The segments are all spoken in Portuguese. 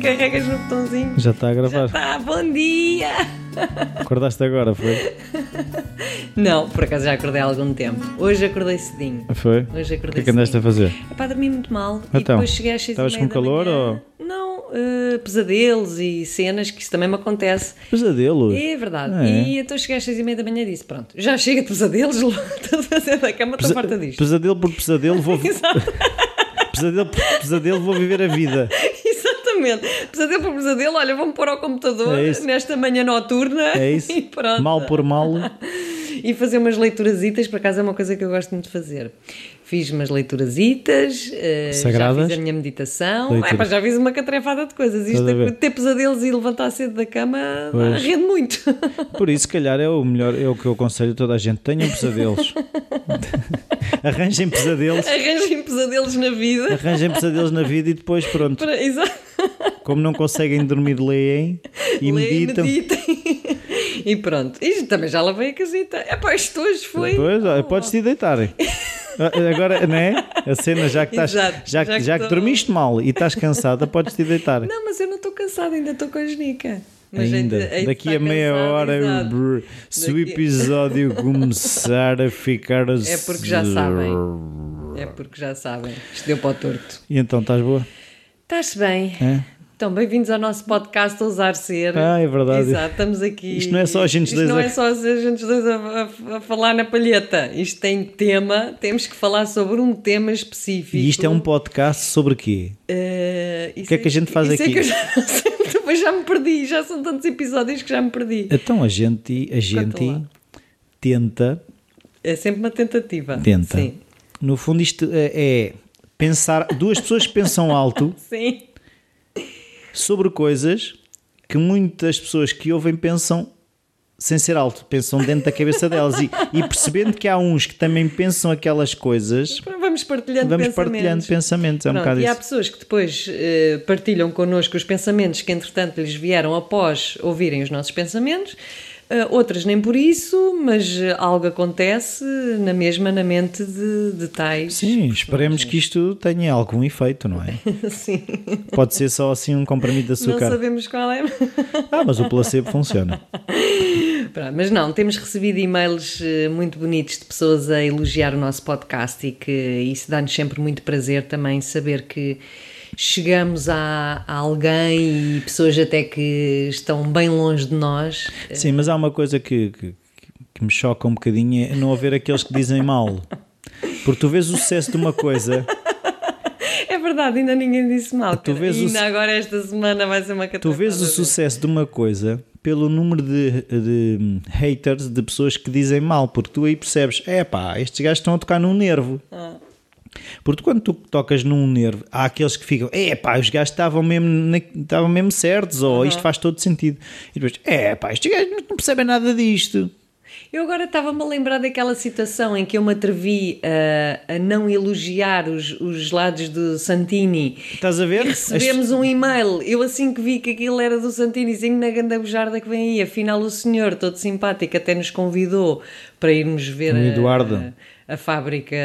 carregas no botãozinho. Já está a gravar. Tá, bom dia! Acordaste agora, foi? Não, por acaso já acordei há algum tempo. Hoje acordei cedinho. Foi? Hoje O acordei que é que andaste a fazer? É para dormir muito mal. e Então, depois cheguei às seis e estavas meia com calor manhã. Não, eh, pesadelos e cenas, que isso também me acontece. Pesadelos? É verdade. É? E então cheguei às seis e meia da manhã e disse: Pronto, já chega de pesadelos, estou a fazer da cama, estou farta disto. Pesadelo por pesadelo, vou. Exato. pesadelo por pesadelo, vou viver a vida. Exatamente. Pesadelo por pesadelo, olha, vou-me pôr ao computador É nesta manhã noturna É isso? e pronto. Mal por mal. E fazer umas leiturasitas, por acaso é uma coisa que eu gosto muito de fazer. Fiz umas leiturasitas, eh, já Sagradas? fiz a minha meditação, Leitura. é, pá, já fiz uma catrefada de coisas. Isto ver? é, ter pesadelos e levantar cedo da cama Pois. rende muito. Por isso, se calhar, é o melhor, é o que eu aconselho a toda a gente. Tenham pesadelos. Arranjem pesadelos. Arranjem pesadelos na vida. Arranjem pesadelos na vida e depois, pronto. Para, exato. Como não conseguem dormir, leem e Leem, meditam. meditem. E pronto. Isto também já lavei a casita. É pá, isto hoje foi. Depois, olha, podes te deitar. Agora, não é? A cena, já que, estás, Exato, já, já que, já que dormiste mal e estás cansada, podes te deitar. Não, mas eu não estou cansada, ainda estou com a genica. Mas Ainda, de daqui a meia cansada, hora, exato. se o Daqui- episódio começar a ficar É porque já sabem. É porque já sabem. Isto deu para o torto. E então, estás boa? Estás bem? É? Então, bem-vindos ao nosso podcast Ousar Ser. Ah, é verdade. Exato, estamos aqui. Isto não é só a gente Isto dois não a- é só a gente dois a, a- a falar na palheta. Isto tem tema, temos que falar sobre um tema específico. E isto é um podcast sobre quê? Eh, isso que é que a gente faz isso aqui? É que eu já não sei, depois já me perdi. Já são tantos episódios que já me perdi. Então a gente, a gente tenta, É sempre uma tentativa. tenta. Sim. No fundo, isto é, é pensar, duas pessoas que pensam alto Sim. Sobre coisas que muitas pessoas que ouvem pensam sem ser alto, pensam dentro da cabeça delas e, e percebendo que há uns que também pensam aquelas coisas, Vamos partilhando vamos pensamentos. partilhando pensamentos. É um Pronto, bocado e há isso. pessoas que depois eh, partilham connosco os pensamentos que entretanto lhes vieram após ouvirem os nossos pensamentos. Eh, outras nem por isso, mas algo acontece na mesma na mente de, de tais. Sim, esperemos que isto tenha algum efeito, não é? Sim. Pode ser só assim um comprimido de Não açúcar. sabemos qual é. Ah, mas o placebo funciona. Pronto, mas não, temos recebido e-mails eh, muito bonitos de pessoas a elogiar o nosso podcast e que isso dá-nos sempre muito prazer também saber que chegamos a, a alguém e pessoas até que estão bem longe de nós. Sim, mas há uma coisa que, que, que me choca um bocadinho é não haver aqueles que dizem mal. Porque tu vês o sucesso de uma coisa, É verdade, ainda ninguém disse mal. Tu vês o ainda su- agora esta semana vai ser uma tu catastrofe. vês o sucesso de uma coisa pelo número de, de haters, de pessoas que dizem mal, porque tu aí percebes, é pá, estes gajos estão a tocar num nervo. Ah. Porque quando tu tocas num nervo, há aqueles que ficam, é pá, os gajos estavam mesmo, estavam mesmo certos, ou isto faz todo sentido. E depois, é pá, estes gajos não percebem nada disto. Eu agora estava-me a lembrar daquela situação em que eu me atrevi a, a não elogiar os, os lados do Santini. Estás a ver? Recebemos um e-mail. Eu, assim que vi que aquilo era do Santinizinho na ganda bujarda que vem aí, afinal, o senhor, todo simpático, até nos convidou para irmos ver O a- Eduardo. A, fábrica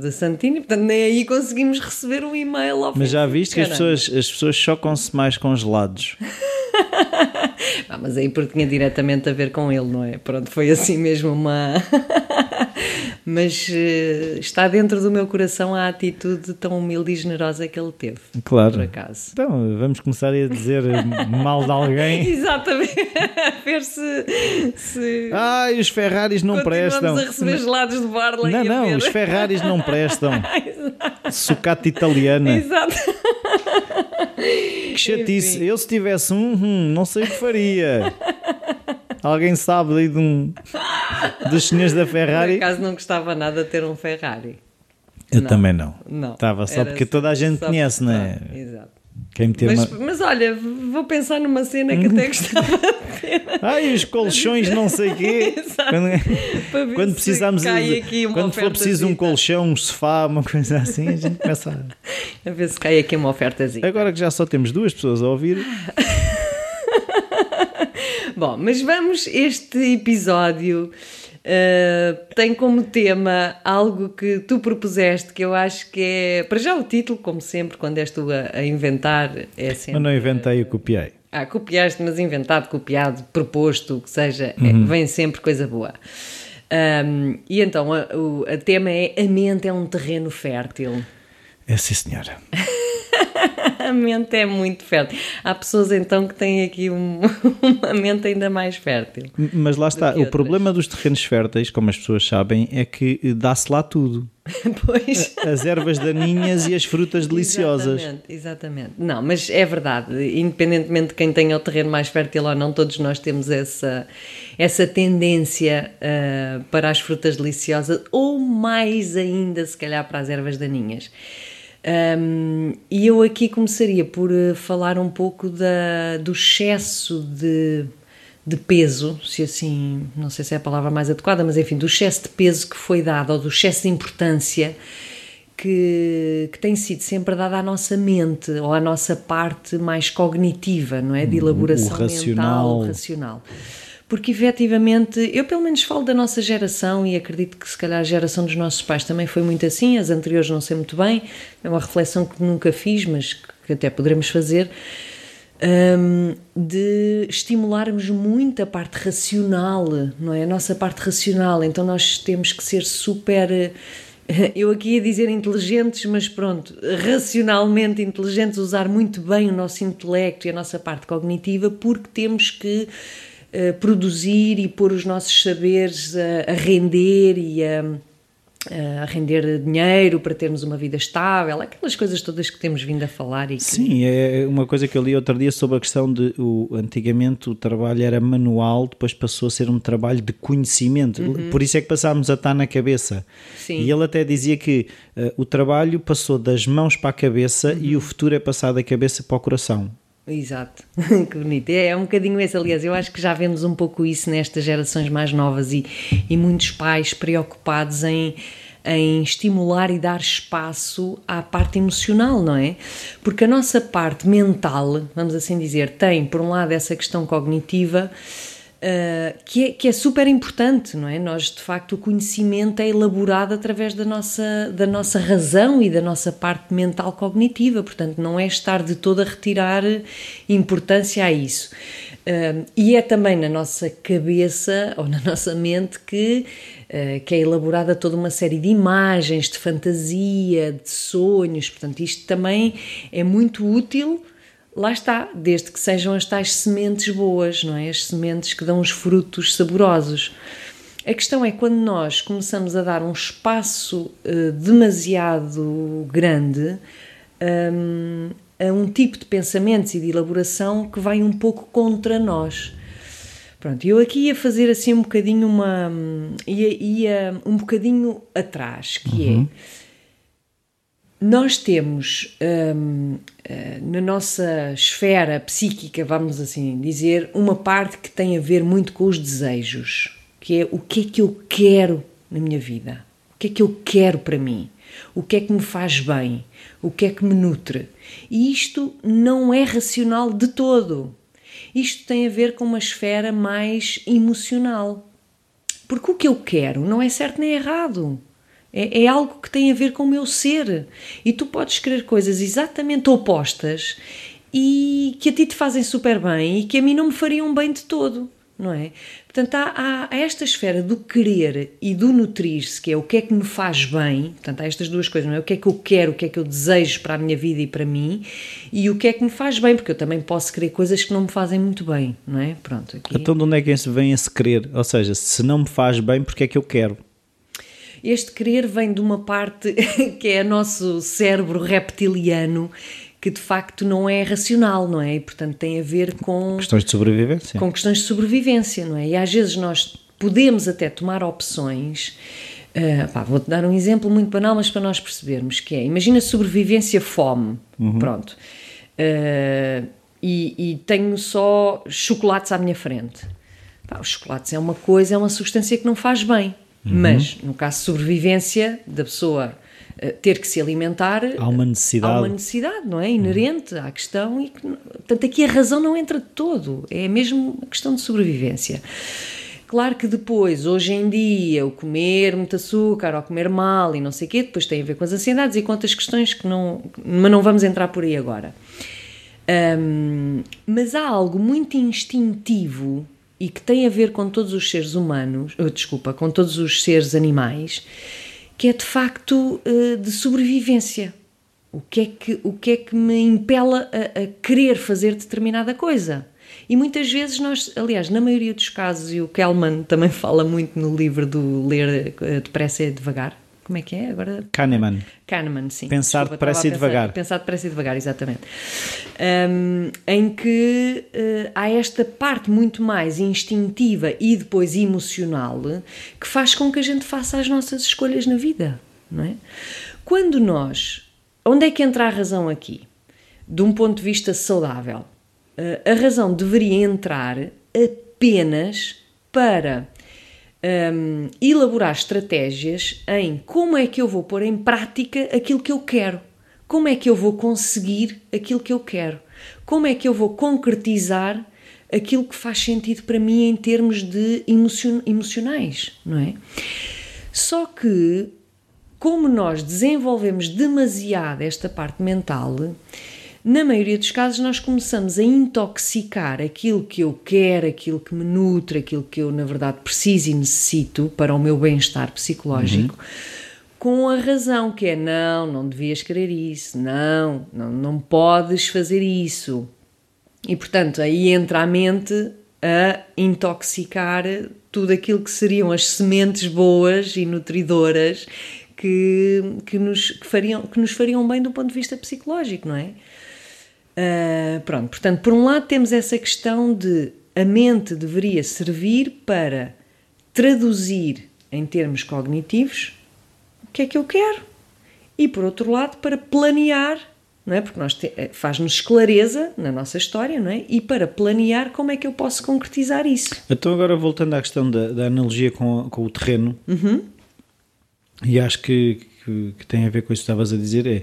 de Santini. Portanto, nem aí conseguimos receber um e-mail. Mas já viste que as pessoas, as pessoas chocam-se mais com gelados. Ah, mas aí porque tinha diretamente a ver com ele, não é? Pronto, foi assim mesmo uma. mas eh, está dentro do meu coração a atitude tão humilde e generosa que ele teve. Claro. Por acaso. Então, vamos começar a dizer mal de alguém. Exatamente. A ver se. se... Ai, os Ferraris não prestam. a receber gelados de Barley. Não, não, os Ferraris não prestam. Sucata italiana. Exato. Que chatice. Eu se tivesse um, hum, não sei o que faria. Alguém sabe aí de um dos senhores da Por Ferrari? acaso não gostava nada de ter um Ferrari. Eu Não. também não. Não. Estava só Era porque toda a gente conhece, não é? Exato. Quem Mas, uma... mas olha, vou pensar numa cena que até gostava de ter. Ai, os colchões, não sei quê. Quando, quando precisamos quando for preciso um colchão, um sofá, uma coisa assim, a gente começa a... A ver se cai aqui uma ofertazinha. Agora que já só temos duas pessoas a ouvir, Bom, mas vamos este episódio Uh, tem como tema algo que tu propuseste, que eu acho que é, para já o título, como sempre, quando és tu a, a inventar, é sempre... Mas não inventei, eu copiei. Ah, copiaste, mas inventado, copiado, proposto, o que seja, é, uhum. é, vem sempre coisa boa. Um, e então, o tema é a mente é um terreno fértil. É sim, senhora. a mente é muito fértil. Há pessoas então que têm aqui um, uma mente ainda mais fértil. Mas lá está, o problema dos terrenos férteis, como as pessoas sabem, é que dá-se lá tudo. pois. As ervas daninhas e as frutas deliciosas. Exatamente, exatamente. Não, mas é verdade, independentemente de quem tenha o terreno mais fértil ou não, todos nós temos essa, essa tendência uh, para as frutas deliciosas, ou mais ainda, se calhar, para as ervas daninhas. Um, e eu aqui começaria por uh, falar um pouco da, do excesso de, de peso, se assim, não sei se é a palavra mais adequada, mas enfim, do excesso de peso que foi dado, ou do excesso de importância que, que tem sido sempre dado à nossa mente, ou à nossa parte mais cognitiva, não é? De elaboração o racional. mental, racional porque efetivamente, eu pelo menos falo da nossa geração e acredito que se calhar a geração dos nossos pais também foi muito assim, as anteriores não sei muito bem, é uma reflexão que nunca fiz, mas que até poderemos fazer, um, de estimularmos muito a parte racional, não é? A nossa parte racional, então nós temos que ser super. Eu aqui ia dizer inteligentes, mas pronto, racionalmente inteligentes, usar muito bem o nosso intelecto e a nossa parte cognitiva, porque temos que produzir e pôr os nossos saberes a, a render e a, a, render dinheiro para termos uma vida estável, aquelas coisas todas que temos vindo a falar. E que... Sim, é uma coisa que eu li outro dia sobre a questão de o, antigamente o trabalho era manual, depois passou a ser um trabalho de conhecimento, uhum. por isso é que passámos a estar na cabeça. Sim. E ele até dizia que uh, o trabalho passou das mãos para a cabeça uhum. e o futuro é passado da cabeça para o coração. Exato, que bonito. É, é um bocadinho esse, aliás, eu acho que já vemos um pouco isso nestas gerações mais novas e, e muitos pais preocupados em, em estimular e dar espaço à parte emocional, não é? Porque a nossa parte mental, vamos assim dizer, tem, por um lado, essa questão cognitiva Uh, que, é, que é super importante, não é? Nós, de facto, o conhecimento é elaborado através da nossa, da nossa razão e da nossa parte mental cognitiva, portanto, não é estar de todo a retirar importância a isso. Uh, e é também na nossa cabeça ou na nossa mente que, uh, que é elaborada toda uma série de imagens, de fantasia, de sonhos, portanto, isto também é muito útil lá está, desde que sejam as tais sementes boas, não é? As sementes que dão os frutos saborosos. A questão é quando nós começamos a dar um espaço uh, demasiado grande um, a um tipo de pensamentos e de elaboração que vai um pouco contra nós. Pronto, eu aqui ia fazer assim um bocadinho uma. ia, ia um bocadinho atrás, que é, uhum. é nós temos hum, eh, na nossa esfera psíquica, vamos assim dizer, uma parte que tem a ver muito com os desejos, que é o que é que eu quero na minha vida, o que é que eu quero para mim, o que é que me faz bem, o que é que me nutre. E isto não é racional de todo. Isto tem a ver com uma esfera mais emocional. Porque o que eu quero não é certo nem errado. É, é, algo que tem a ver com o meu ser. E tu podes querer coisas exatamente opostas e que a ti te fazem super bem e que a mim não me fariam bem de todo, não é? Portanto, há, há esta esfera do querer e do nutrir-se, que é o que é que me faz bem, portanto, há estas duas coisas, não é? O que é que eu quero, o que é que eu desejo para a minha vida e para mim, e o que é que me faz bem, porque eu também posso querer coisas que não me fazem muito bem, não é? Pronto. Aqui... Então, de onde é que vem esse querer? Ou seja, se não me faz bem, porque é que eu quero? Este querer vem de uma parte que é nosso cérebro reptiliano, que de facto não é racional, não é? E portanto tem a ver com questões de sobrevivência. Com questões de sobrevivência, não é? E às vezes nós podemos até tomar opções. Uh, Vou-te dar um exemplo muito banal, mas para nós percebermos que é, imagina sobrevivência fome, uhum. pronto, uh, e, e, tenho só chocolates à minha frente. Pá, os chocolates é uma coisa, é uma substância que não faz bem. Uhum. Mas, no caso de sobrevivência da pessoa uh, ter que se alimentar, há uma necessidade, há uma necessidade não é? Inerente uhum. à questão. E portanto, aqui a razão não entra de todo, é mesmo uma questão de sobrevivência. Claro que depois, hoje em dia, o comer muito açúcar ou comer mal e não sei o quê, depois tem a ver com as ansiedades e com outras questões que não. Mas não vamos entrar por aí agora. Um, mas há algo muito instintivo e que tem a ver com todos os seres humanos, oh, desculpa, com todos os seres animais, que é de facto uh, de sobrevivência. O que é que, o que, é que me impela a, a querer fazer determinada coisa? E muitas vezes nós, aliás, na maioria dos casos, e o Kellman também fala muito no livro do Ler eh, Depressa e Devagar, como é que é agora? Kahneman. Kahneman, sim. Pensar depressa e devagar. Pensar depressa e devagar, exatamente. Um, em que uh, há esta parte muito mais instintiva e depois emocional que faz com que a gente faça as nossas escolhas na vida, não é? Quando nós. Onde é que entra a razão aqui? De um ponto de vista saudável. Uh, a razão deveria entrar apenas para um, elaborar estratégias em como é que eu vou pôr em prática aquilo que eu quero, como é que eu vou conseguir aquilo que eu quero, como é que eu vou concretizar aquilo que faz sentido para mim em termos de emocion emocionais, não é? Só que, como nós desenvolvemos demasiado esta parte mental, na maioria dos casos nós começamos a intoxicar aquilo que eu quero, aquilo que me nutre, aquilo que eu na verdade preciso e necessito para o meu bem-estar psicológico. Uhum. Com a razão que é não, não devias querer isso, não, não, não podes fazer isso. E portanto aí entra a mente a intoxicar tudo aquilo que seriam as sementes boas e nutridoras que, que, nos, que, fariam, que nos fariam bem do ponto de vista psicológico, não é? Uh, pronto, portanto, por um lado temos essa questão de a mente deveria servir para traduzir em termos cognitivos o que é que eu quero e por outro lado para planear, não é? Porque nós eh, faz-nos clareza na nossa história, não é? E para planear como é que eu posso concretizar isso. Então agora voltando à questão da, da analogia com, com o terreno, uhum. e acho que, que, que tem a ver com isso que estavas a dizer é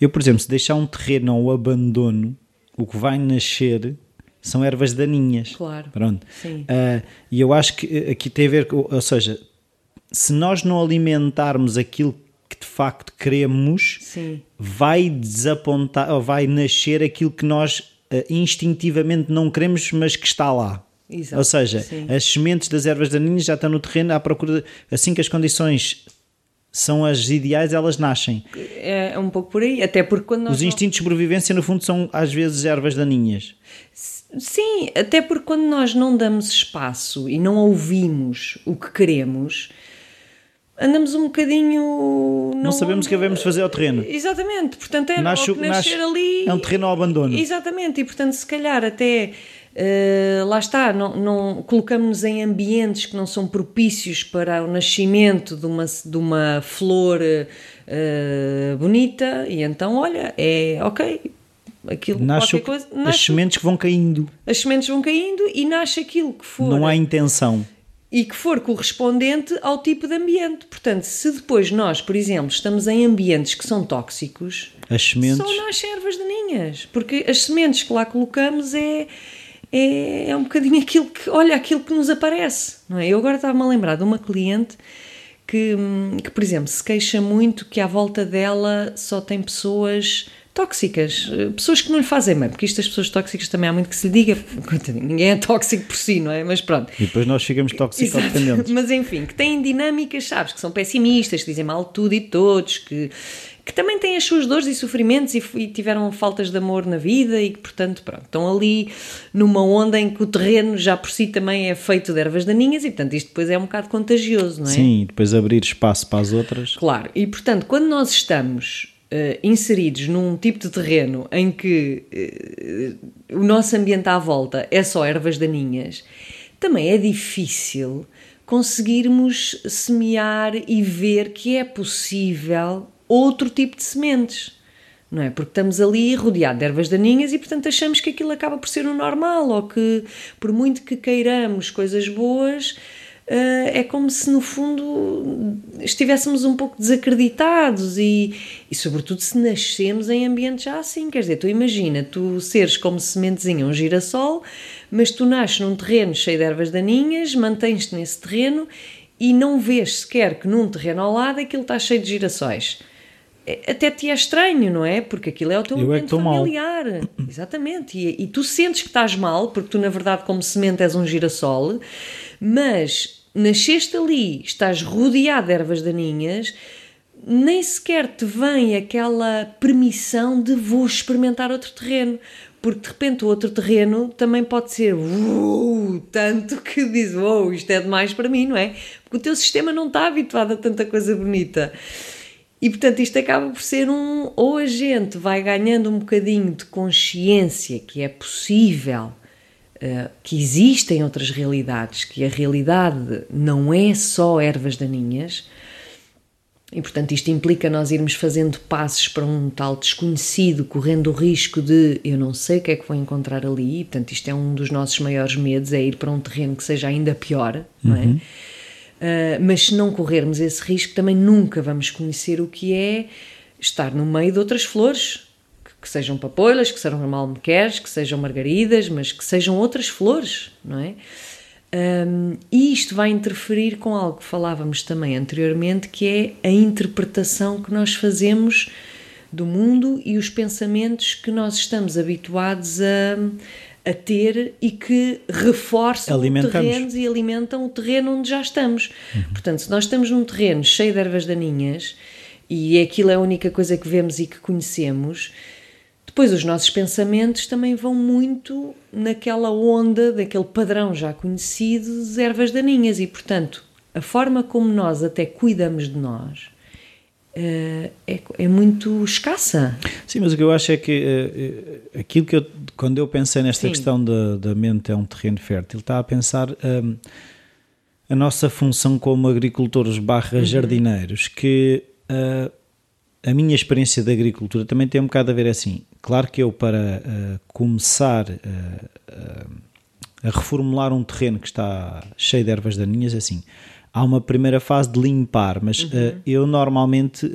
eu, por exemplo, se deixar um terreno ao abandono, o que vai nascer são ervas daninhas. Claro. Pronto. Sim. Uh, e eu acho que aqui tem a ver com, ou seja, se nós não alimentarmos aquilo que de facto queremos, Sim. vai desapontar, ou vai nascer aquilo que nós uh, instintivamente não queremos, mas que está lá. Exato. Ou seja, Sim. as sementes das ervas daninhas já estão no terreno à procura, assim que as condições são as ideais, elas nascem. É, é um pouco por aí, até porque quando. Os instintos de sobrevivência, no fundo, são às vezes ervas daninhas. Sim, até porque quando nós não damos espaço e não ouvimos o que queremos, andamos um bocadinho. Não, não sabemos o que devemos fazer ao terreno. Exatamente, portanto é nasce, nascer nasce, ali. É um terreno ao abandono. Exatamente, e portanto, se calhar até Uh, lá está, não, não colocamos-nos em ambientes que não são propícios para o nascimento de uma, de uma flor uh, bonita, e então, olha, é ok, aquilo nasce qualquer coisa. Nasce, as sementes que vão caindo. As sementes vão caindo e nasce aquilo que for. Não há intenção. E que for correspondente ao tipo de ambiente. Portanto, se depois nós, por exemplo, estamos em ambientes que são tóxicos, as sementes... só nascem ervas daninhas. Porque as sementes que lá colocamos é é, é um bocadinho aquilo que, olha, aquilo que nos aparece, não é? Eu agora estava-me a lembrar de uma cliente que, que, por exemplo, se queixa muito que à volta dela só tem pessoas tóxicas, pessoas que não lhe fazem bem, porque isto das pessoas tóxicas também há muito que se lhe diga, ninguém é tóxico por si, não é? Mas pronto. E depois nós ficamos tóxicos dependentes. Mas enfim, que têm dinâmicas, sabes, que são pessimistas, que dizem mal tudo e todos, que que também têm as suas dores e sofrimentos e, e, tiveram faltas de amor na vida e que, portanto, pronto, estão ali numa onda em que o terreno já por si também é feito de ervas daninhas e, portanto, isto depois é um bocado contagioso, não é? Sim, depois abrir espaço para as outras. Claro, e, portanto, quando nós estamos uh, inseridos num tipo de terreno em que uh, o nosso ambiente à volta é só ervas daninhas, também é difícil conseguirmos semear e ver que é possível outro tipo de sementes. Não é? Porque estamos ali rodeados de ervas daninhas e, portanto, achamos que aquilo acaba por ser o normal ou que, por muito que queiramos coisas boas, Uh, é como se no fundo estivéssemos um pouco desacreditados e, e sobretudo se nascemos em ambientes já assim, quer dizer, tu imagina, tu seres como sementezinha um girassol, mas tu nasces num terreno cheio de ervas daninhas, mantens-te nesse terreno e não vês sequer que num terreno ao lado aquilo está cheio de girassóis. Até te é estranho, não é? Porque aquilo é o teu Eu ambiente é familiar. Mal. Exatamente. E, e tu sentes que estás mal, porque tu, na verdade, como semente, és um girassol, mas nasceste ali, estás rodeado de ervas daninhas, nem sequer te vem aquela permissão de vou experimentar outro terreno. Porque de repente o outro terreno também pode ser tanto que diz: oh, isto é demais para mim, não é? Porque o teu sistema não está habituado a tanta coisa bonita. E portanto, isto acaba por ser um. Ou a gente vai ganhando um bocadinho de consciência que é possível eh, que existem outras realidades, que a realidade não é só ervas daninhas, e portanto isto implica nós irmos fazendo passos para um tal desconhecido, correndo o risco de eu não sei o que é que vou encontrar ali, e, portanto isto é um dos nossos maiores medos, é ir para um terreno que seja ainda pior, uhum. não é? Uh, mas se não corrermos esse risco, também nunca vamos conhecer o que é estar no meio de outras flores, que sejam papoilas, que sejam malmequeres, que sejam margaridas, mas que sejam outras flores, não é? Um, e isto vai interferir com algo que falávamos também anteriormente, que é a interpretação que nós fazemos do mundo e os pensamentos que nós estamos habituados a, a ter e que reforçam terrenos e alimentam o terreno onde já estamos. Uhum. Portanto, se nós estamos num terreno cheio de ervas daninhas e aquilo é a única coisa que vemos e que conhecemos, depois, os nossos pensamentos também vão muito naquela onda, daquele padrão já conhecido de ervas daninhas, e portanto, a forma como nós até cuidamos de nós é, é, muito escassa. Sim, mas o que eu acho é que uh, aquilo que eu, quando eu pensei nesta Sim. questão da, da mente é um terreno fértil, está a pensar. Um, a nossa função como agricultores barra uhum. jardineiros, que uh, a minha experiência de agricultura também tem um bocado a ver assim. Claro que eu, para uh, começar uh, uh, a reformular um terreno que está cheio de ervas daninhas, é assim, há uma primeira fase de limpar, mas uhum. eu normalmente,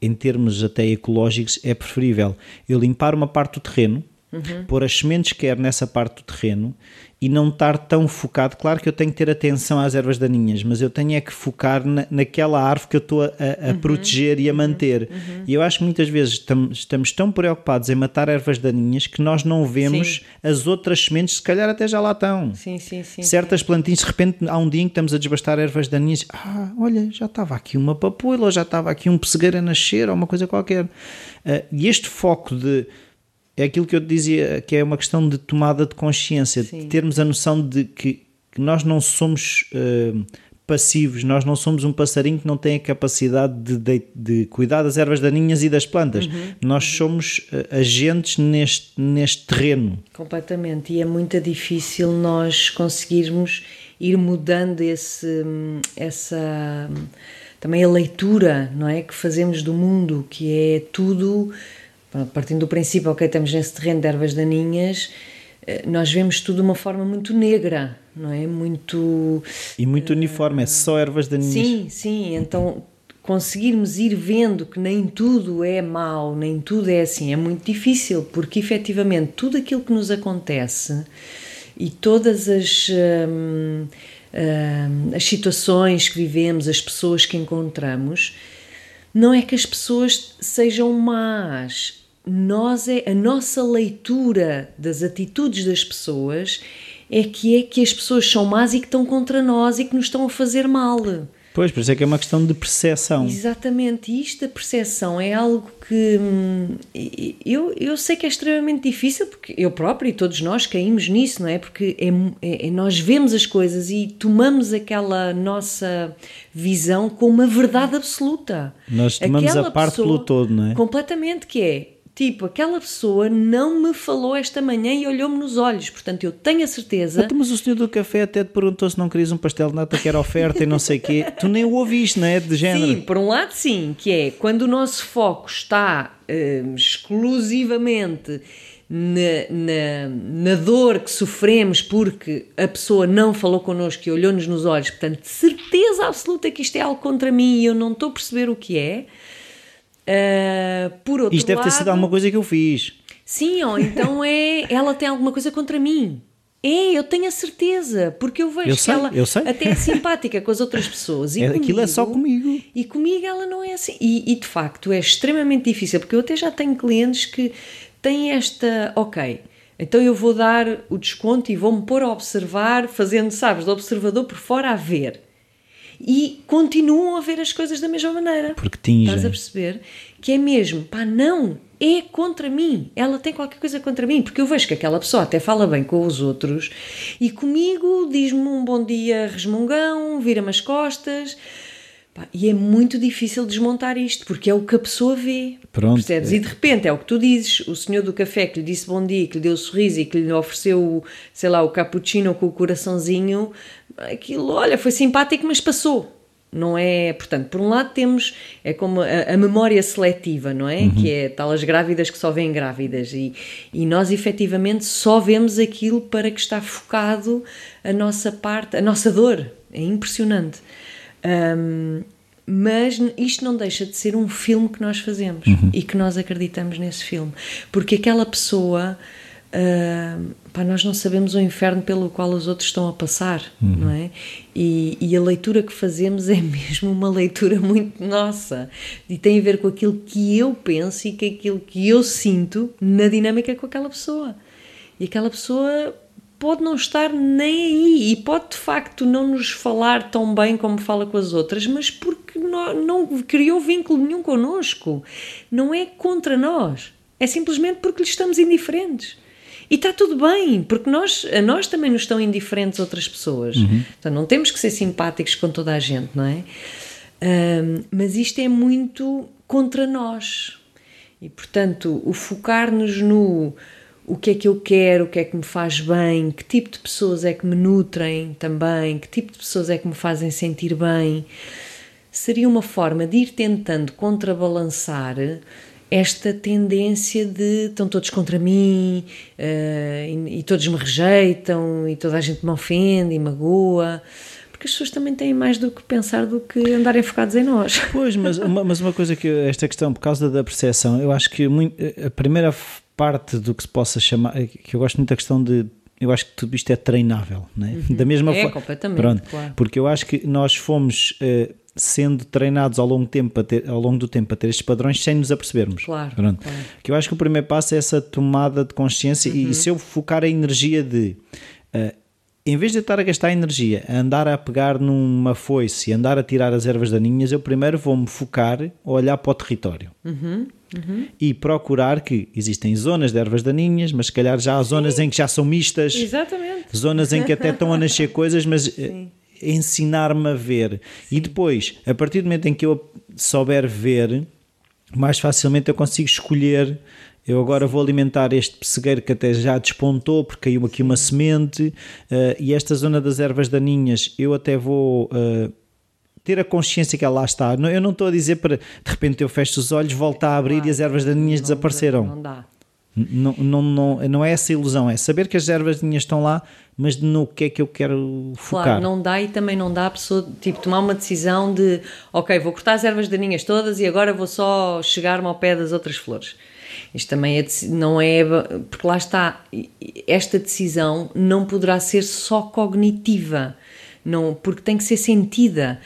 em termos até ecológicos, é preferível eu limpar uma parte do terreno, uhum. pôr as sementes que quer nessa parte do terreno e não estar tão focado. Claro que eu tenho que ter atenção às ervas daninhas, mas eu tenho é que focar na, naquela árvore que eu estou a, a uhum, proteger e a uhum, manter. Uhum. E eu acho que muitas vezes estamos, estamos tão preocupados em matar ervas daninhas que nós não vemos sim. as outras sementes, se calhar até já lá estão. Sim, sim, sim. Certas sim. plantinhas, de repente há um dia em que estamos a desbastar ervas daninhas. Ah, olha, já estava aqui uma papoila, ou já estava aqui um pessegueiro a nascer, ou uma coisa qualquer. Uh, e este foco de é aquilo que eu te dizia, que é uma questão de tomada de consciência, Sim. de termos a noção de que, que nós não somos uh, passivos, nós não somos um passarinho que não tem a capacidade de, de, de cuidar das ervas daninhas e das plantas. Uhum. Nós somos uh, agentes neste, neste terreno. Completamente, e é muito difícil nós conseguirmos ir mudando esse, essa também a leitura, não é, que fazemos do mundo, que é tudo partindo do princípio, ok, estamos nesse terreno de ervas daninhas, eh, nós vemos tudo de uma forma muito negra, não é? Muito. E muito uh, uniforme, é só ervas daninhas. Sim, sim, então conseguirmos ir vendo que nem tudo é mau, nem tudo é assim, é muito difícil, porque efetivamente tudo aquilo que nos acontece e todas as. Hum, hum, as situações que vivemos, as pessoas que encontramos, não é que as pessoas sejam más, nós é a nossa leitura das atitudes das pessoas é que é que as pessoas são más e que estão contra nós e que nos estão a fazer mal. Pois, por isso é que é uma questão de percepção. Exatamente, e isto da percepção é algo que hum, eu, eu sei que é extremamente difícil, porque eu próprio e todos nós caímos nisso, não é? Porque é, é, é nós vemos as coisas e tomamos aquela nossa visão como uma verdade absoluta. Nós tomamos aquela a parte pelo todo, não é? Completamente, que é Tipo, aquela pessoa não me falou esta manhã e olhou-me nos olhos, portanto eu tenho a certeza. Até, mas o senhor do café até te perguntou se não querias um pastel de nata que era oferta e não sei o quê. Tu nem o ouviste, não é? De género. Sim, por um lado, sim, que é quando o nosso foco está uh, exclusivamente na, na, na, dor que sofremos porque a pessoa não falou connosco e olhou-nos nos olhos, portanto, de certeza absoluta que isto é algo contra mim e eu não estou a perceber o que é. Uh, por outro isto deve lado, ter sido alguma coisa que eu fiz. Sim, ou então é ela tem alguma coisa contra mim. É, eu tenho a certeza, porque eu vejo eu que sei, ela eu sei. até é simpática com as outras pessoas. E É, comigo, aquilo é só comigo. E comigo ela não é assim. E, e, de facto é extremamente difícil, porque eu até já tenho clientes que têm esta. Ok, então eu vou dar o desconto e vou-me pôr a observar, fazendo, sabes, do observador por fora a ver. E continuam a ver as coisas da mesma maneira. Porque tingem. Estás a perceber? Que é mesmo, pá, não, é contra mim. Ela tem qualquer coisa contra mim, porque eu vejo que aquela pessoa até fala bem com os outros e comigo diz-me um bom dia resmungão, vira-me as costas. E é muito difícil desmontar isto, porque é o que a pessoa vê. Pronto. Percebes? E de repente é o que tu dizes: o senhor do café que lhe disse bom dia, que lhe deu o sorriso e que lhe ofereceu, sei lá, o cappuccino com o coraçãozinho, aquilo, olha, foi simpático, mas passou. Não é, portanto, por um lado temos, é como a, a memória seletiva, não é? Uhum. Que é tal as grávidas que só vêm grávidas e, e nós efetivamente só vemos aquilo para que está focado a nossa parte, a nossa dor. É impressionante. Um, mas isto não deixa de ser um filme que nós fazemos uhum. e que nós acreditamos nesse filme. Porque aquela pessoa, uh, pá, nós não sabemos o inferno pelo qual os outros estão a passar, uhum. não é? E, e, a leitura que fazemos é mesmo uma leitura muito nossa e tem a ver com aquilo que eu penso e com aquilo que eu sinto na dinâmica com aquela pessoa. E aquela pessoa pode não estar nem aí e pode de facto não nos falar tão bem como fala com as outras, mas porque não, não criou vínculo nenhum connosco. Não é contra nós, é simplesmente porque lhe estamos indiferentes. E está tudo bem, porque nós, a nós também nos estão indiferentes outras pessoas. Uhum. Então não temos que ser simpáticos com toda a gente, não é? Um, mas isto é muito contra nós. E portanto, o focar-nos no o que é que eu quero, o que é que me faz bem, que tipo de pessoas é que me nutrem também, que tipo de pessoas é que me fazem sentir bem, seria uma forma de ir tentando contrabalançar esta tendência de estão todos contra mim uh, e, e, todos me rejeitam e toda a gente me ofende e magoa. Porque as pessoas também têm mais do que pensar do que andarem focados em nós. Pois, mas uma, mas uma coisa que esta questão, por causa da percepção, eu acho que muito, a primeira parte do que se possa chamar, que eu gosto muito da questão de eu acho que tudo isto é treinável, né? Uhum. da mesma é, forma. completamente, Pronto, claro. porque eu acho que nós fomos uh, sendo treinados ao longo, tempo ter, ao longo do tempo a ter estes padrões sem nos apercebermos. Claro, Pronto. claro. Que eu acho que o primeiro passo é essa tomada de consciência Uhum. e se eu focar a energia de uh, em vez de estar a gastar energia a andar a pegar numa foice e andar a tirar as ervas daninhas, eu primeiro vou-me focar a olhar para o território. Uhum, uhum. E procurar que existem zonas de ervas daninhas, mas se calhar já há zonas em que já são mistas, Exatamente. zonas em que até estão a nascer coisas, mas eh, ensinar-me a ver. E depois, a partir do momento em que eu souber ver, mais facilmente eu consigo escolher. Eu agora vou alimentar este pessegueiro que até já despontou, porque caiu aqui uma semente, uh, e esta zona das ervas daninhas eu até vou uh, ter a consciência que ela lá está. Eu não estou a dizer para de repente eu fecho os olhos, volto a abrir Claro. e as ervas daninhas Não- desapareceram. Não dá. Não, não, não, não é essa ilusão, é saber que as ervas daninhas estão lá, mas no que é que eu quero focar. Claro, não dá e também não dá a pessoa tipo, tomar uma decisão de ok, vou cortar as ervas daninhas todas e agora vou só chegar-me ao pé das outras flores. Isto também é, não é, porque lá está, esta decisão não poderá ser só cognitiva, não, porque tem que ser sentida.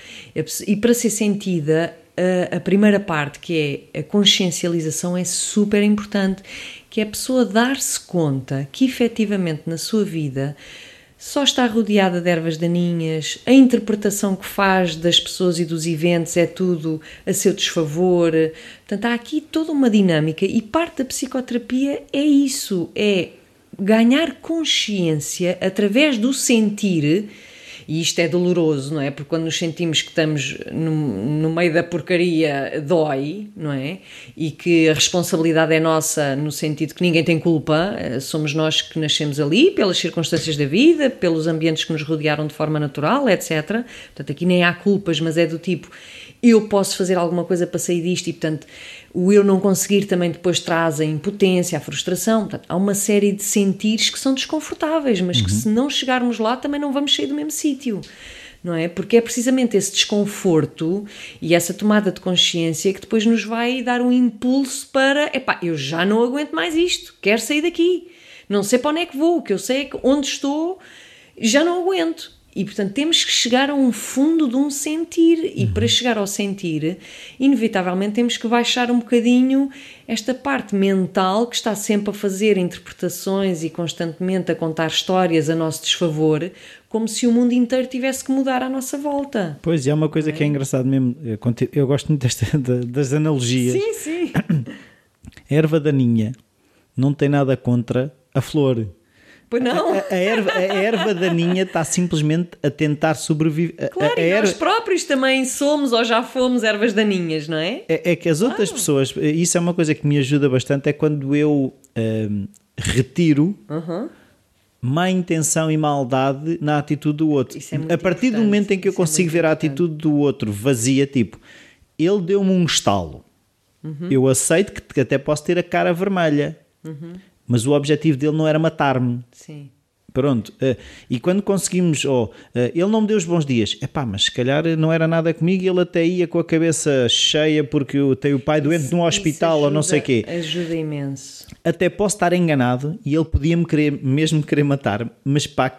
E para ser sentida, a, a primeira parte, que é a consciencialização, é super importante, que é a pessoa dar-se conta que efetivamente na sua vida só está rodeada de ervas daninhas, a interpretação que faz das pessoas e dos eventos é tudo a seu desfavor. Portanto, há aqui toda uma dinâmica e parte da psicoterapia é isso, é ganhar consciência através do sentir e isto é doloroso, não é? Porque quando nos sentimos que estamos no, no, meio da porcaria, dói, não é? E que a responsabilidade é nossa no sentido que ninguém tem culpa, somos nós que nascemos ali, pelas circunstâncias da vida, pelos ambientes que nos rodearam de forma natural, etc. Portanto, aqui nem há culpas, mas é do tipo, eu posso fazer alguma coisa para sair disto e, portanto, o eu não conseguir também depois traz a impotência, a frustração. Portanto, há uma série de sentires que são desconfortáveis, mas que se não chegarmos lá também não vamos sair do mesmo sítio. Não é? Porque é precisamente esse desconforto e essa tomada de consciência que depois nos vai dar um impulso para, epá, eu já não aguento mais isto, quero sair daqui. Não sei para onde é que vou, o que eu sei é que onde estou já não aguento. E, portanto, temos que chegar a um fundo de um sentir. E para chegar ao sentir, inevitavelmente temos que baixar um bocadinho esta parte mental que está sempre a fazer interpretações e constantemente a contar histórias a nosso desfavor, como se o mundo inteiro tivesse que mudar à nossa volta. Pois, é uma coisa que é engraçado mesmo. Eu, gosto muito desta, da- das analogias. Sim, sim. A erva daninha não tem nada contra a flor. Pois não. A, a erva, a erva daninha está simplesmente a tentar sobreviver. Claro, a, a e nós erva- próprios também somos ou já fomos ervas daninhas, não é? É, é que as outras pessoas, isso é uma coisa que me ajuda bastante, é quando eu ahm, retiro Uhum. má intenção e maldade na atitude do outro. É a partir do momento em que eu é consigo muito ver a atitude do outro vazia, tipo, ele deu-me um estalo, Uhum. eu aceito que, que até posso ter a cara vermelha, Uhum. Mas o objetivo dele não era matar-me. Sim. Pronto, eh, e quando conseguimos, oh, eh, ele não me deu os bons dias, epá, mas se calhar não era nada comigo e ele até ia com a cabeça cheia porque tenho o pai doente num hospital Isso ou não sei o ajuda- quê. Ajuda imenso. Até posso estar enganado e ele podia-me querer, mesmo querer matar, mas pá,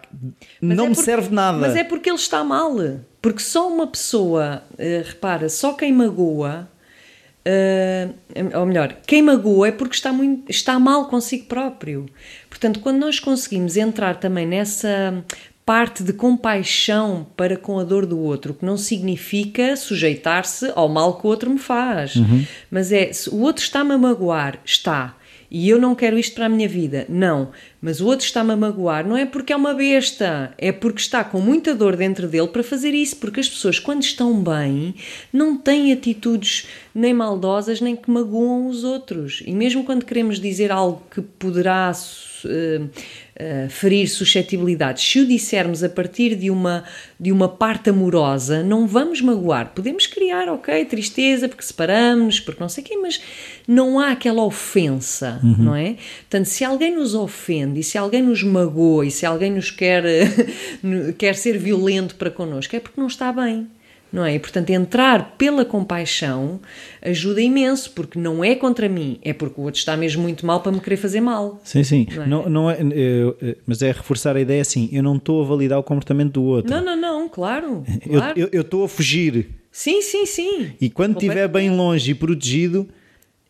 Mas não é me porque- serve nada. Mas é porque ele está mal. Porque só uma pessoa, eh, repara, só quem magoa, eh, ou melhor, quem magoa é porque está, muito, está mal consigo próprio. Portanto, quando nós conseguimos entrar também nessa parte de compaixão para com a dor do outro, que não significa sujeitar-se ao mal que o outro me faz, mas é se o outro está-me a magoar, está. E eu não quero isto para a minha vida. Não. Mas o outro está-me a magoar. Não é porque é uma besta. É porque está com muita dor dentro dele para fazer isso. Porque as pessoas, quando estão bem, não têm atitudes nem maldosas nem que magoam os outros. E mesmo quando queremos dizer algo que poderá eh, eh, ferir suscetibilidades, se o dissermos a partir de uma, de uma parte amorosa, não vamos magoar. Podemos criar, ok, tristeza porque separamos, porque não sei o quê, mas não há aquela ofensa, não é? Portanto, se alguém nos ofende e se alguém nos magoa e se alguém nos quer, quer ser violento para connosco, é porque não está bem. Não é? E, portanto, entrar pela compaixão ajuda imenso, porque não é contra mim, é porque o outro está mesmo muito mal para me querer fazer mal. Sim, sim. Não é? Não, não é, eu- mas é reforçar a ideia assim: eu não estou a validar o comportamento do outro. Não, não, não, claro. Eu- claro. Eu estou a fugir. Sim, sim, sim. E quando estiver bem longe e protegido,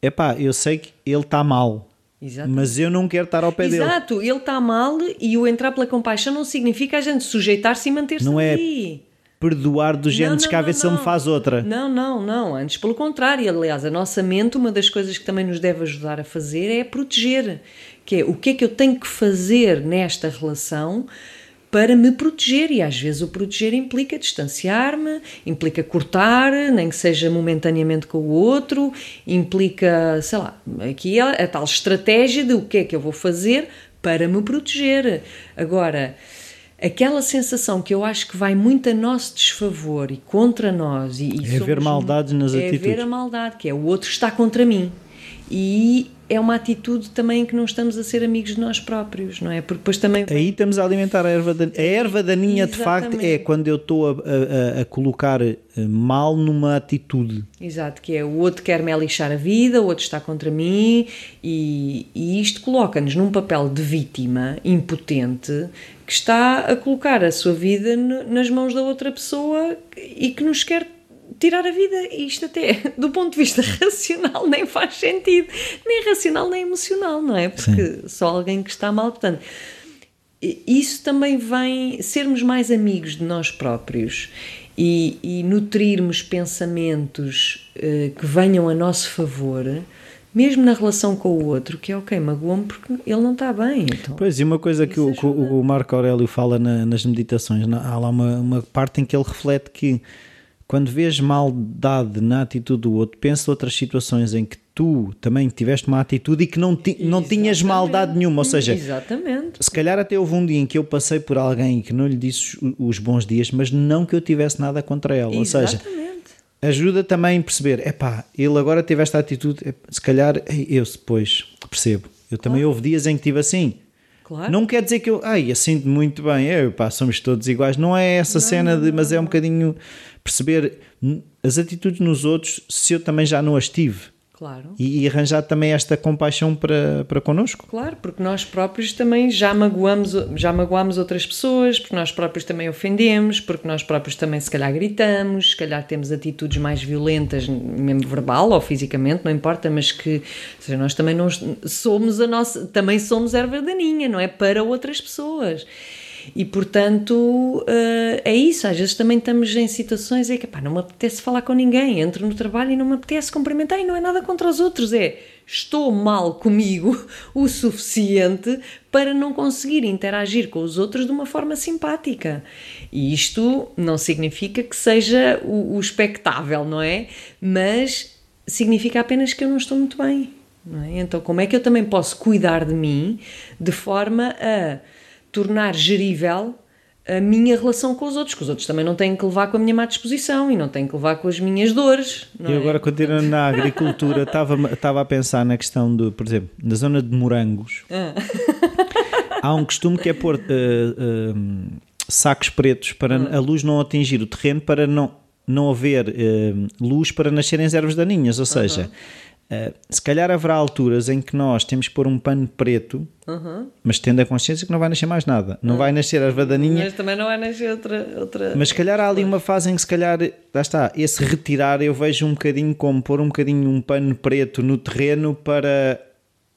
epá, eu sei que ele está mal. Exato. Mas eu não quero estar ao pé dele. Exato, ele está mal e o entrar pela compaixão não significa a gente sujeitar-se e manter-se Não é ali. Perdoar do género, não, cá ver não, se ele me faz outra. Não, não, não. Antes, pelo contrário. Aliás, a nossa mente, uma das coisas que também nos deve ajudar a fazer é proteger. Que é o que é que eu tenho que fazer nesta relação para me proteger. E às vezes o proteger implica distanciar-me, implica cortar, nem que seja momentaneamente com o outro, implica, sei lá, aqui a, a tal estratégia de o que é que eu vou fazer para me proteger. Agora aquela sensação que eu acho que vai muito a nosso desfavor e contra nós e, e É ver maldades nas é atitudes. ver a maldade que é o outro está contra mim e é uma atitude também que não estamos a ser amigos de nós próprios não é porque depois também Aí estamos a alimentar a erva daninha. A erva daninha, de facto, é quando eu estou a, a- a- colocar eh, mal numa atitude. Exato, que é o outro quer-me é lixar a vida, o outro está contra mim, e, e isto coloca-nos num papel de vítima impotente que está a colocar a sua vida nas mãos da outra pessoa e que nos quer tirar a vida. E isto, até do ponto de vista racional, nem faz sentido, nem racional nem emocional, não é? Porque só alguém que está mal, portanto. Isso também vem sermos mais amigos de nós próprios e, e nutrirmos pensamentos eh, que venham a nosso favor, mesmo na relação com o outro, que é ok, magoou-me porque ele não está bem. Então, Pois, e uma coisa que, o, que o- Marco Aurélio fala na- nas meditações, na- há lá uma, uma parte em que ele reflete que quando vês maldade na atitude do outro, pensa outras situações em que tu também tiveste uma atitude e que não, ti- não tinhas Exatamente. maldade nenhuma. Ou seja, Exatamente. se calhar até houve um dia em que eu passei por alguém que não lhe disse os- bons dias, mas não que eu tivesse nada contra ela. Ou seja, Exatamente. Ajuda também a perceber, epá, ele agora teve esta atitude, se calhar eu depois percebo. Eu também houve dias em que tive assim. Claro. Não quer dizer que eu, ai, eu sinto muito bem, eu, pá, somos todos iguais. Não é essa cena de, mas é um bocadinho perceber as atitudes nos outros se eu também já não as tive. Claro. E, e arranjar também esta compaixão para, para connosco. Claro, porque nós próprios também já magoamos, já magoamos outras pessoas, porque nós próprios também ofendemos, porque nós próprios também se calhar gritamos, se calhar temos atitudes mais violentas, mesmo verbal ou fisicamente, não importa, mas que seja, nós também não somos a nossa, também somos erva daninha, não é? Para outras pessoas. E portanto uh, é isso. Às vezes também estamos em situações em que pá, não me apetece falar com ninguém, entro no trabalho e não me apetece cumprimentar e não é nada contra os outros, é estou mal comigo o suficiente para não conseguir interagir com os outros de uma forma simpática. E isto não significa que seja o, o expectável, não é? Mas significa apenas que eu não estou muito bem. É? Então, como é que eu também posso cuidar de mim de forma a tornar gerível a minha relação com os outros, que os outros também não têm que levar com a minha má disposição e não têm que levar com as minhas dores. e agora, é? continuando na agricultura, estava, estava a pensar na questão do, por exemplo, na zona de morangos, ah. há um costume que é pôr uh, uh, sacos pretos para ah. a luz não atingir o terreno, para não, não haver uh, luz para nascerem as ervas daninhas, ou seja. -huh Uh, se calhar haverá alturas em que nós temos que pôr um pano preto, uhum. mas tendo a consciência que não vai nascer mais nada. Não uhum. vai nascer as vadaninhas. Mas também não vai nascer outra. outra... Mas se calhar há ali uma fase em que, se calhar, lá está, esse retirar eu vejo um bocadinho como pôr um bocadinho um pano preto no terreno para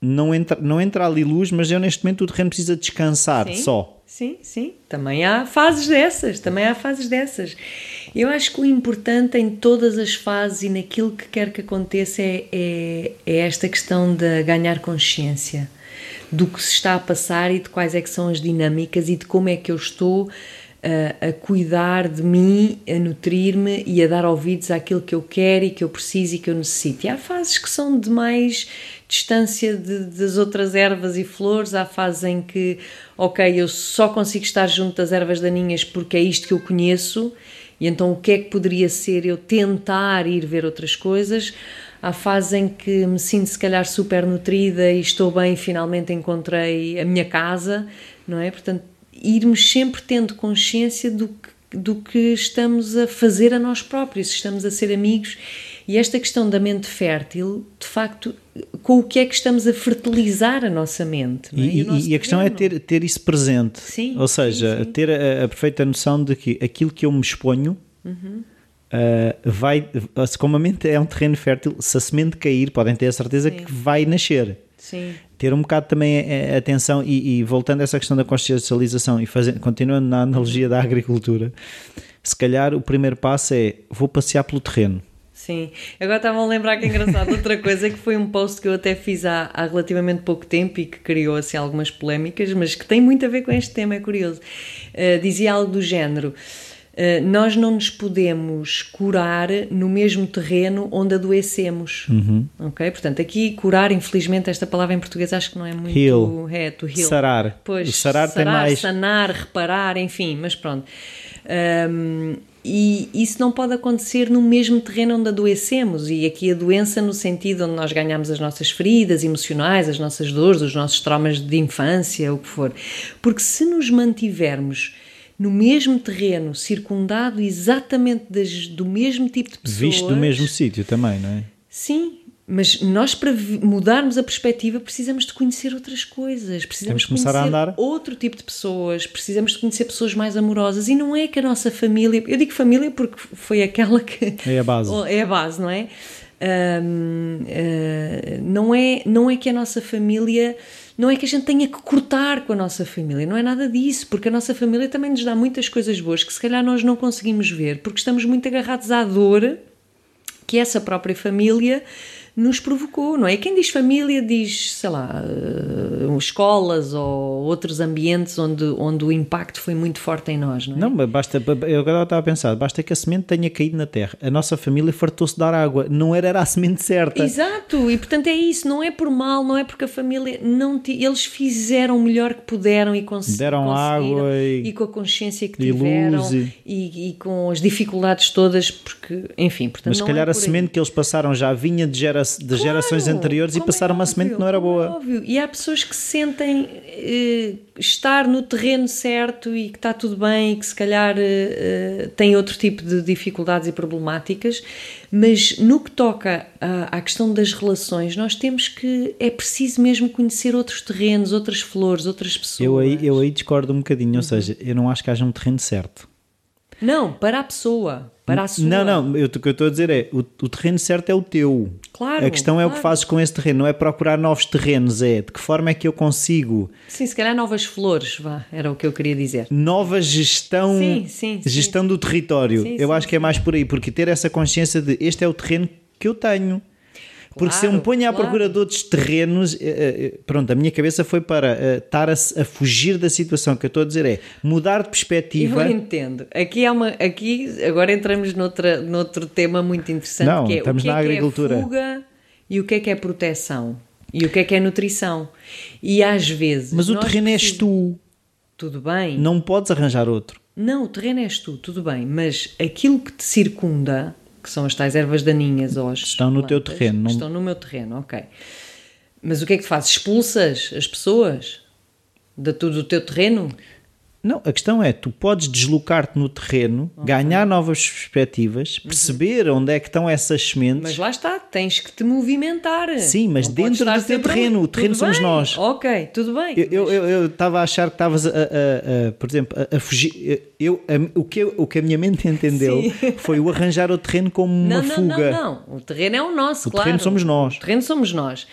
não, entra, não entra ali luz, mas eu neste momento o terreno precisa descansar sim, só. Sim, sim. Também há fases dessas. Também há fases dessas. Eu acho que o importante em todas as fases e naquilo que quer que aconteça é, é, é esta questão de ganhar consciência do que se está a passar e de quais é que são as dinâmicas e de como é que eu estou a, a cuidar de mim, a nutrir-me e a dar ouvidos àquilo que eu quero e que eu preciso e que eu necessito. E há fases que são de mais distância de, das outras ervas e flores, há fases em que, ok, eu só consigo estar junto das ervas daninhas porque é isto que eu conheço e então o que é que poderia ser eu tentar ir ver outras coisas? Há fases em que me sinto se calhar super nutrida e estou bem, finalmente encontrei a minha casa, não é? Portanto, irmos sempre tendo consciência do que, do que estamos a fazer a nós próprios, estamos a ser amigos. E esta questão da mente fértil, de facto, com o que é que estamos a fertilizar a nossa mente. É? E, e, e, a questão é ter, ter isso presente. Sim, Ou seja, sim, sim. ter a, a, perfeita noção de que aquilo que eu me exponho uhum. uh, vai. Como a mente é um terreno fértil, se a semente cair, podem ter a certeza sim. que vai nascer. Sim. Ter um bocado também a, atenção e, e, voltando a essa questão da consciencialização e fazendo, continuando na analogia da agricultura, se calhar o primeiro passo é vou passear pelo terreno Sim, agora estava a lembrar que é engraçado outra coisa que foi um post que eu até fiz há, há, relativamente pouco tempo e que criou assim algumas polémicas, mas que tem muito a ver com este tema, é curioso. Uh, dizia algo do género: uh, nós não nos podemos curar no mesmo terreno onde adoecemos. Uhum. Ok? Portanto, aqui curar, infelizmente, esta palavra em português acho que não é muito. Heal. É, to heal. Sarar. Pois, o sarar, sarar tem mais. Sanar, reparar, enfim, mas pronto. Um, e isso não pode acontecer no mesmo terreno onde adoecemos, e aqui a doença no sentido onde nós ganhamos as nossas feridas emocionais, as nossas dores, os nossos traumas de infância, o que for. Porque se nos mantivermos no mesmo terreno, circundado exatamente das, do mesmo tipo de pessoas. Visto do mesmo sítio também, não é? Sim, mas nós, para mudarmos a perspectiva, precisamos de conhecer outras coisas, precisamos de conhecer a andar. outro tipo de pessoas, precisamos de conhecer pessoas mais amorosas. E não é que a nossa família, eu digo família porque foi aquela que. É a base. É a base, não é? Um, uh, ah, não é? Não é que a nossa família. Não é que a gente tenha que cortar com a nossa família, não é nada disso, porque a nossa família também nos dá muitas coisas boas que se calhar nós não conseguimos ver, porque estamos muito agarrados à dor que essa própria família nos provocou, não é? Quem diz família diz, sei lá, uh, escolas ou outros ambientes onde, onde o impacto foi muito forte em nós, não é? Não, mas basta, eu agora estava a pensar, basta que a semente tenha caído na terra. A nossa família fartou-se de dar água, não era, era a semente certa. Exato, e portanto é isso, não é por mal, não é porque a família não t... eles fizeram o melhor que puderam e cons Deram água e, e, com a consciência que tiveram e- e, e com as dificuldades todas, porque, enfim, portanto Mas se calhar é a semente que eles passaram já vinha de, gera, de gerações Claro, anteriores e como passaram é uma semente óbvio, que não era é boa. óbvio. E há pessoas que se sentem eh, estar no terreno certo e que está tudo bem e que se calhar eh, eh, têm outro tipo de dificuldades e problemáticas, mas no que toca à, à questão das relações, nós temos que. É preciso mesmo conhecer outros terrenos, outras flores, outras pessoas. Eu aí, eu aí discordo um bocadinho, Uhum. ou seja, eu não acho que haja um terreno certo. Não, para a pessoa, para a sua. Não, não, eu- o que eu estou a dizer é o, o terreno certo é o teu. Claro, a questão é o que claro. fazes com esse terreno, não é procurar novos terrenos, é de que forma é que eu consigo Sim, se calhar novas flores, vá, era o que eu queria dizer. nova gestão, Sim, sim, sim. gestão do território. Eu acho que é mais por aí, porque ter essa consciência de este é o terreno que eu tenho. Porque se eu me Claro, ponho à claro. procura de outros terrenos, eh, eh, pronto, a minha cabeça foi para eh, estar a, a fugir da situação. O que eu estou a dizer é mudar de perspectiva. Eu entendo. Aqui é uma. Aqui agora entramos noutra, noutro tema muito interessante Não, que é estamos o que na é agricultura. que é fuga e o que é que é proteção e o que é que é nutrição. E às vezes. Mas o terreno és precisamos- tu, Tudo bem. não podes arranjar outro. Não, o terreno és tu, tudo bem. Mas aquilo que te circunda, que são as tais ervas daninhas ou as Estão no teu plantas, terreno, não- Estão no meu terreno, ok. Mas o que é que tu fazes? Expulsas as pessoas da tu, do teu terreno? Não, a questão é, tu podes deslocar-te no terreno, ganhar novas perspectivas, perceber onde é que estão essas sementes. Uhum. Mas lá está, tens que te movimentar. Sim, mas Não dentro do teu terreno. O terreno Tudo somos bem, nós. Ok, tudo bem. Eu- Eu eu- eu estava a achar que estavas a, a- a- por exemplo, a, a fugir. Eu, o, que eu- o que a minha mente entendeu Sim. foi o arranjar o terreno como uma não, não, fuga. não, não. O terreno é o nosso, O claro. terreno somos nós. O terreno somos nós.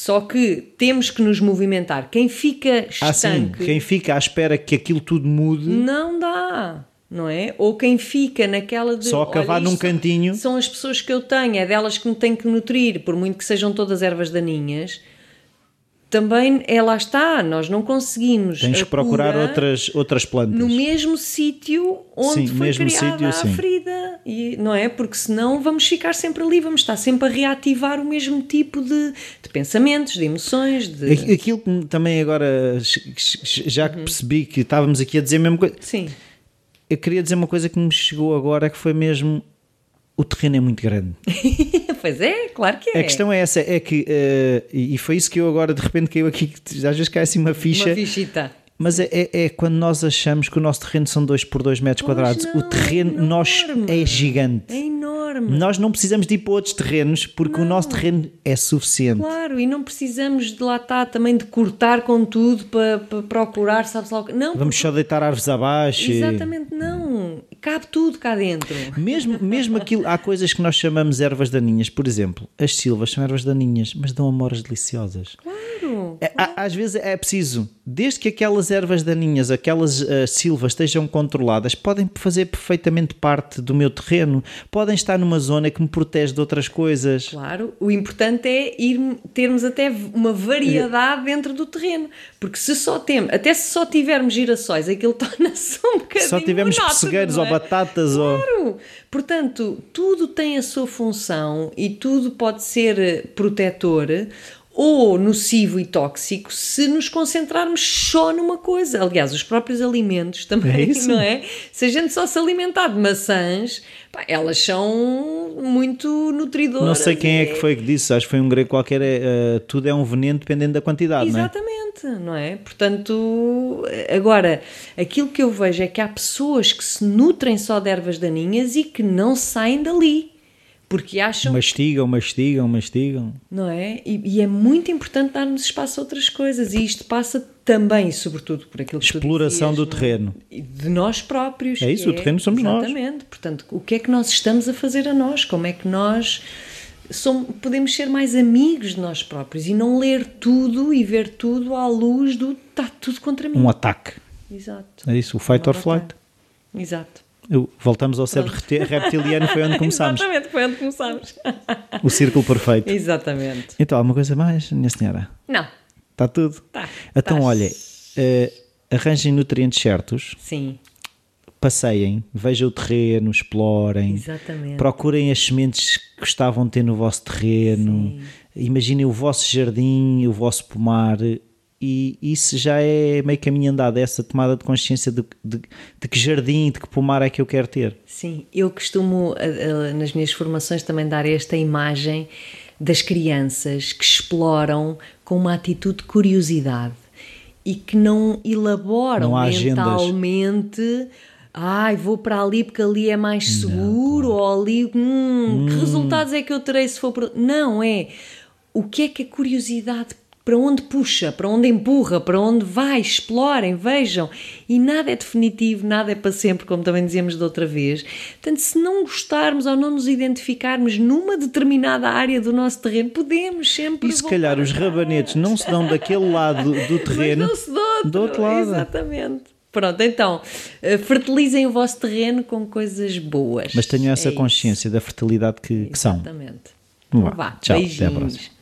Só que temos que nos movimentar. Quem fica Ah, estanque quem fica à espera que aquilo tudo mude. não dá. Não é? Ou quem fica naquela de. Só acabar num cantinho. São as pessoas que eu tenho, é delas que me tenho que nutrir, por muito que sejam todas ervas daninhas. Também é lá está, nós não conseguimos. Tens que procurar cura outras, outras plantas. no mesmo sítio onde Sim, foi mesmo criada sítio, a sim. ferida. E, não é? Porque senão vamos ficar sempre ali, vamos estar sempre a reativar o mesmo tipo de, de pensamentos, de emoções. De... Aqu- Aquilo que também agora, já Uhum. que percebi que estávamos aqui a dizer a mesma coisa, Sim, eu queria dizer uma coisa que me chegou agora, que foi mesmo, o terreno é muito grande. pois é, claro que é. A questão é essa, é que, eh, e foi isso que eu agora de repente caiu aqui, às vezes cai assim uma ficha, Uma fichita. Mas é, é, é quando nós achamos que o nosso terreno são 2 por 2 metros Pois quadrados, não, o terreno é nós é gigante. É enorme. Nós não precisamos de ir para outros terrenos porque o nosso terreno é suficiente. Claro, e não precisamos de lá estar também de cortar com tudo para, para procurar, sabes lá o que. Não, Vamos só deitar árvores abaixo. e- exatamente não. Cabe tudo cá dentro. Mesmo, mesmo aquilo, há coisas que nós chamamos ervas daninhas, por exemplo, as silvas são ervas daninhas, mas dão amoras deliciosas. Claro. É, há- às vezes é preciso, desde que aquelas ervas daninhas, aquelas ah, silvas estejam controladas, podem fazer perfeitamente parte do meu terreno, podem estar numa zona que me protege de outras coisas. Claro, o importante é ir, termos até uma variedade dentro do terreno, porque se só temos, até se só tivermos girassóis, aquilo torna-se um bocadinho Só tivermos pessegueiros não ou é? batatas ou. Claro, portanto, tudo tem a sua função e tudo pode ser eh, protetor ou nocivo e tóxico se nos concentrarmos só numa coisa. Aliás, os próprios alimentos também, É não é? Se a gente só se alimentar de maçãs, pá, elas são muito nutridoras. Não sei quem é e- que foi que disse, acho que foi um grego qualquer, é, ah, tudo é um veneno dependendo da quantidade, não é? Exatamente, não é? Portanto, agora, aquilo que eu vejo é que há pessoas que se nutrem só de ervas daninhas e que não saem dali. Porque acham, Mastigam, mastigam, mastigam. não é? E, e é muito importante darmos espaço a outras coisas. E isto passa também, e sobretudo, por aquilo que Exploração dizias, do é? terreno. De nós próprios. É isso, o terreno somos nós. Exatamente. Portanto, o que é que nós estamos a fazer a nós? Como é que nós somos, podemos ser mais amigos de nós próprios e não ler tudo e ver tudo à luz do está tudo contra mim. Um ataque. Exato. É isso, o fight or flight. Exato. Voltamos ao cérebro repti- reptiliano, foi onde começámos. Exatamente, foi onde começámos. O círculo perfeito. Exatamente. Então, alguma coisa mais, minha senhora? Não, Está tudo? tá. Então, tá. olha, eh, arranjem nutrientes certos, Sim, passeiem, vejam o terreno, explorem, exatamente. procurem as sementes que gostavam de ter no vosso terreno, imaginem o vosso jardim, o vosso pomar. E isso já é meio caminho andado, essa tomada de consciência de, de- de que jardim, de que pomar é que eu quero ter. Sim, eu costumo a- a- nas minhas formações também dar esta imagem das crianças que exploram com uma atitude de curiosidade e que não elaboram Não agendas. mentalmente. Ai, vou para ali porque ali é mais seguro, ou ali, hum, que resultados é que eu terei se for para. Não, é o que é que a curiosidade para onde puxa, para onde empurra, para onde vai, explorem, vejam. E nada é definitivo, nada é para sempre, como também dizíamos da outra vez. Portanto, se não gostarmos ou não nos identificarmos numa determinada área do nosso terreno, podemos sempre. E se calhar os rabanetes não se dão daquele lado do terreno, Mas não-se do outro. do outro lado. Exatamente. Pronto, então, eh, fertilizem o vosso terreno com coisas boas. Mas tenham essa É consciência da fertilidade que, que isso. são. Exatamente. Vá, vá, tchau, até à beijinhos. próxima.